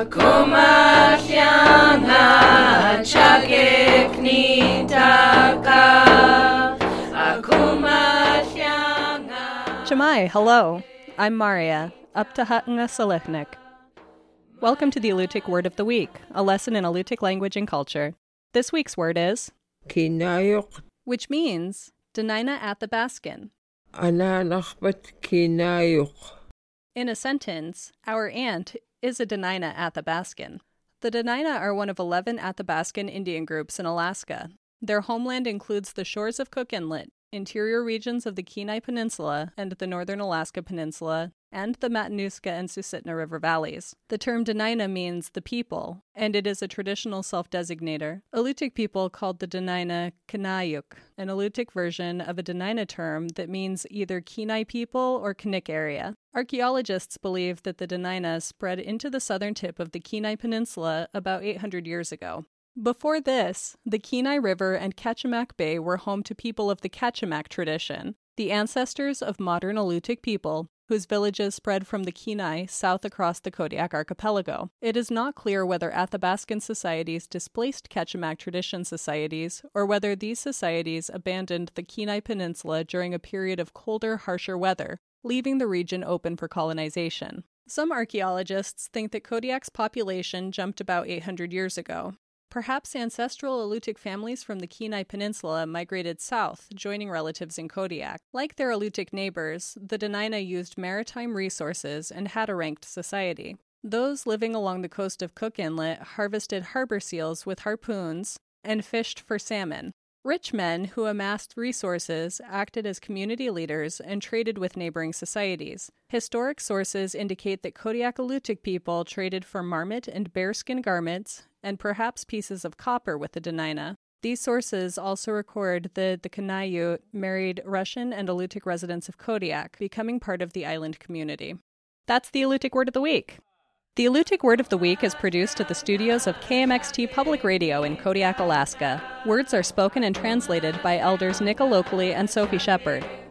Akumahyanga chakeknitaka Akumahyanga Shemai, hello. I'm Maria, up to Hatanga Selechnik. Welcome to the Alutiiq Word of the Week, a lesson in Alutiiq language and culture. This week's word is, Kinayok which means Dena'ina Athabaskan. ananakbat kinayok. In a sentence, our aunt is a Dena'ina Athabaskan. The Dena'ina are one of 11 Athabaskan Indian groups in Alaska. Their homeland includes the shores of Cook Inlet, interior regions of the Kenai Peninsula and the northern Alaska Peninsula, and the Matanuska and Susitna River valleys. The term Dena'ina means the people, and it is a traditional self designator. Alutiiq people called the Dena'ina Kanayuk, an Alutiiq version of a Dena'ina term that means either Kenai people or Knik area. Archaeologists believe that the Dena'ina spread into the southern tip of the Kenai Peninsula about 800 years ago. Before this, the Kenai River and Kachemak Bay were home to people of the Kachemak tradition, the ancestors of modern Alutiiq people whose villages spread from the Kenai south across the Kodiak archipelago. It is not clear whether Athabaskan societies displaced Kachemak tradition societies or whether these societies abandoned the Kenai Peninsula during a period of colder, harsher weather, leaving the region open for colonization. Some archaeologists think that Kodiak's population jumped about 800 years ago. Perhaps ancestral Alutiiq families from the Kenai Peninsula migrated south, joining relatives in Kodiak. Like their Alutiiq neighbors, the Dena'ina used maritime resources and had a ranked society. Those living along the coast of Cook Inlet harvested harbor seals with harpoons and fished for salmon. Rich men who amassed resources acted as community leaders and traded with neighboring societies. Historic sources indicate that Kodiak Alutiiq people traded for marmot and bearskin garments and perhaps pieces of copper with the Dena'ina. These sources also record that the Kanayut married Russian and Alutiiq residents of Kodiak, becoming part of the island community. That's the Alutiiq Word of the Week. The Alutiiq Word of the Week is produced at the studios of KMXT Public Radio in Kodiak, Alaska. Words are spoken and translated by elders Nick Alokli and Sophie Shepard.